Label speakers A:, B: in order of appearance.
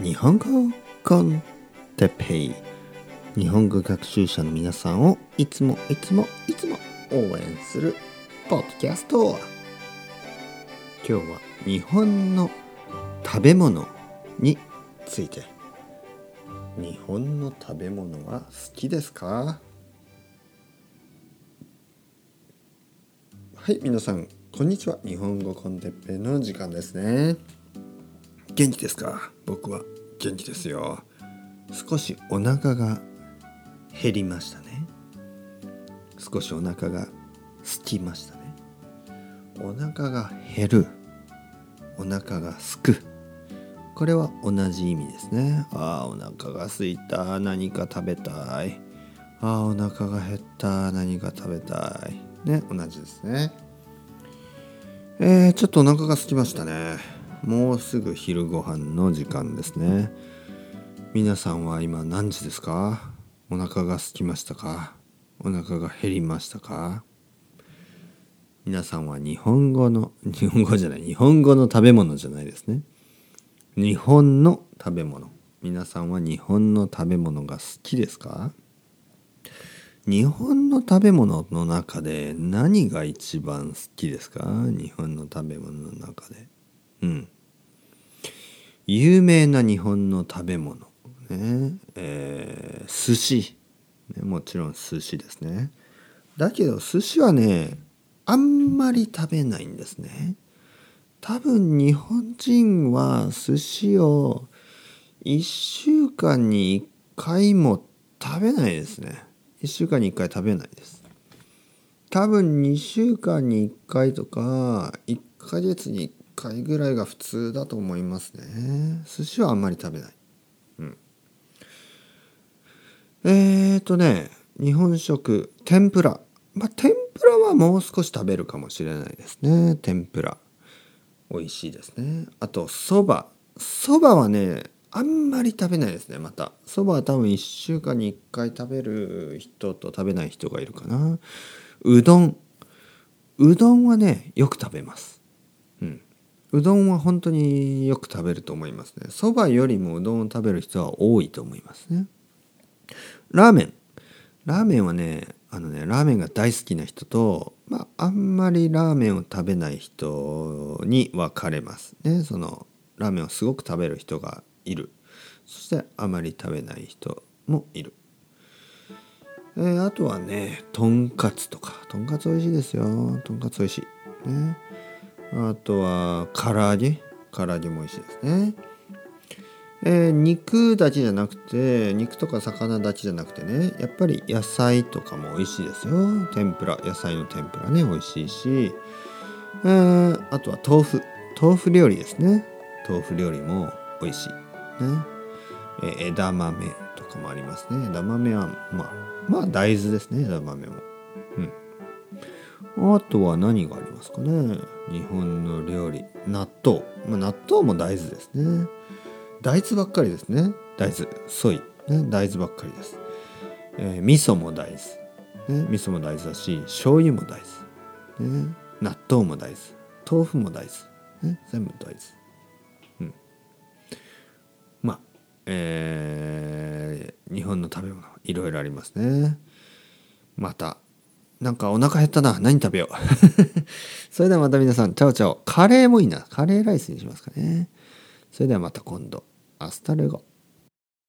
A: 日本語コンテペイ。日本語学習者の皆さんをいつもいつもいつも応援するポッドキャスト今日は日本の食べ物について。日本の食べ物は好きですか？はい皆さんこんにちは。日本語コンテッペの時間ですね。元気ですか？僕は。元気ですよ。少しお腹が減りましたね。少しお腹が空きましたね。お腹が減る。お腹がすく。これは同じ意味ですね。ああお腹が空いた。何か食べたい。ああお腹が減った。何か食べたい。ね同じですね。えー、ちょっとお腹が空きましたね。もうすぐ昼ご飯の時間ですね。皆さんは今何時ですか？お腹が空きましたか？お腹が減りましたか？皆さんは日本語の日本語じゃない日本語の食べ物じゃないですね。日本の食べ物。皆さんは日本の食べ物が好きですか？日本の食べ物の中で何が一番好きですか？日本の食べ物の中で。うん。有名な日本の食べ物。ね。えー、寿司、ね、もちろん寿司ですね。だけど寿司はねあんまり食べないんですね。多分日本人は寿司を1週間に1回も食べないですね。1週間に1回食べないです。多分2週間に1回とか1ヶ月に1回回ぐらいが普通だと思いますね。寿司はあんまり食べない。うん。えーとね日本食天ぷら。まあ天ぷらはもう少し食べるかもしれないですね。天ぷら。美味しいですね。あとそば。そばはねあんまり食べないですね。また。そばは多分1週間に1回食べる人と食べない人がいるかな。うどん。うどんはねよく食べます。うん。うどんは本当によく食べると思いますね。そばよりもうどんを食べる人は多いと思いますね。ラーメン。ラーメンはねあのねラーメンが大好きな人とまああんまりラーメンを食べない人に分かれますね。そのラーメンをすごく食べる人がいる。そしてあまり食べない人もいる。えー、あとはねとんかつとか。とんかつ美味しいですよ。とんかつ美味しい。ね。あとは唐揚げ？唐揚げも美味しいですね。えー、肉だけじゃなくて肉とか魚だけじゃなくてねやっぱり野菜とかも美味しいですよ。天ぷら野菜の天ぷらね美味しいし、えー、あとは豆腐。豆腐料理ですね。豆腐料理も美味しい。ね、えー、枝豆とかもありますね。枝豆はまあまあ大豆ですね枝豆も。うん。あとは何がありますかね。日本の料理。納豆、まあ、納豆も大豆ですね。大豆ばっかりですね。大豆。ソイ、ね、大豆ばっかりです、えー、味噌も大豆、ね、味噌も大豆だし醤油も大豆、ね、納豆も大豆。豆腐も大豆、ね、全部大豆。うん。まあえー、日本の食べ物いろいろありますね。またなんかお腹減ったな。何食べよう。それではまた皆さん。チャオチャオ。カレーもいいな。カレーライスにしますかね。それではまた今度。アスタルゴ。